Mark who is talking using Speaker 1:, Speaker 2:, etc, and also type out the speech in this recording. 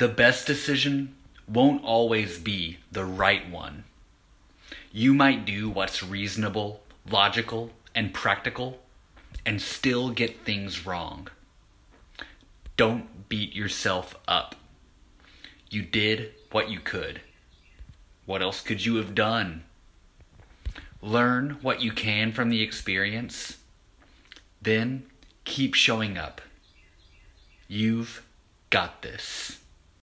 Speaker 1: The best decision won't always be the right one. You might do what's reasonable, logical, and practical and still get things wrong. Don't beat yourself up. You did what you could. What else could you have done? Learn what you can from the experience. Then keep showing up. You've got this.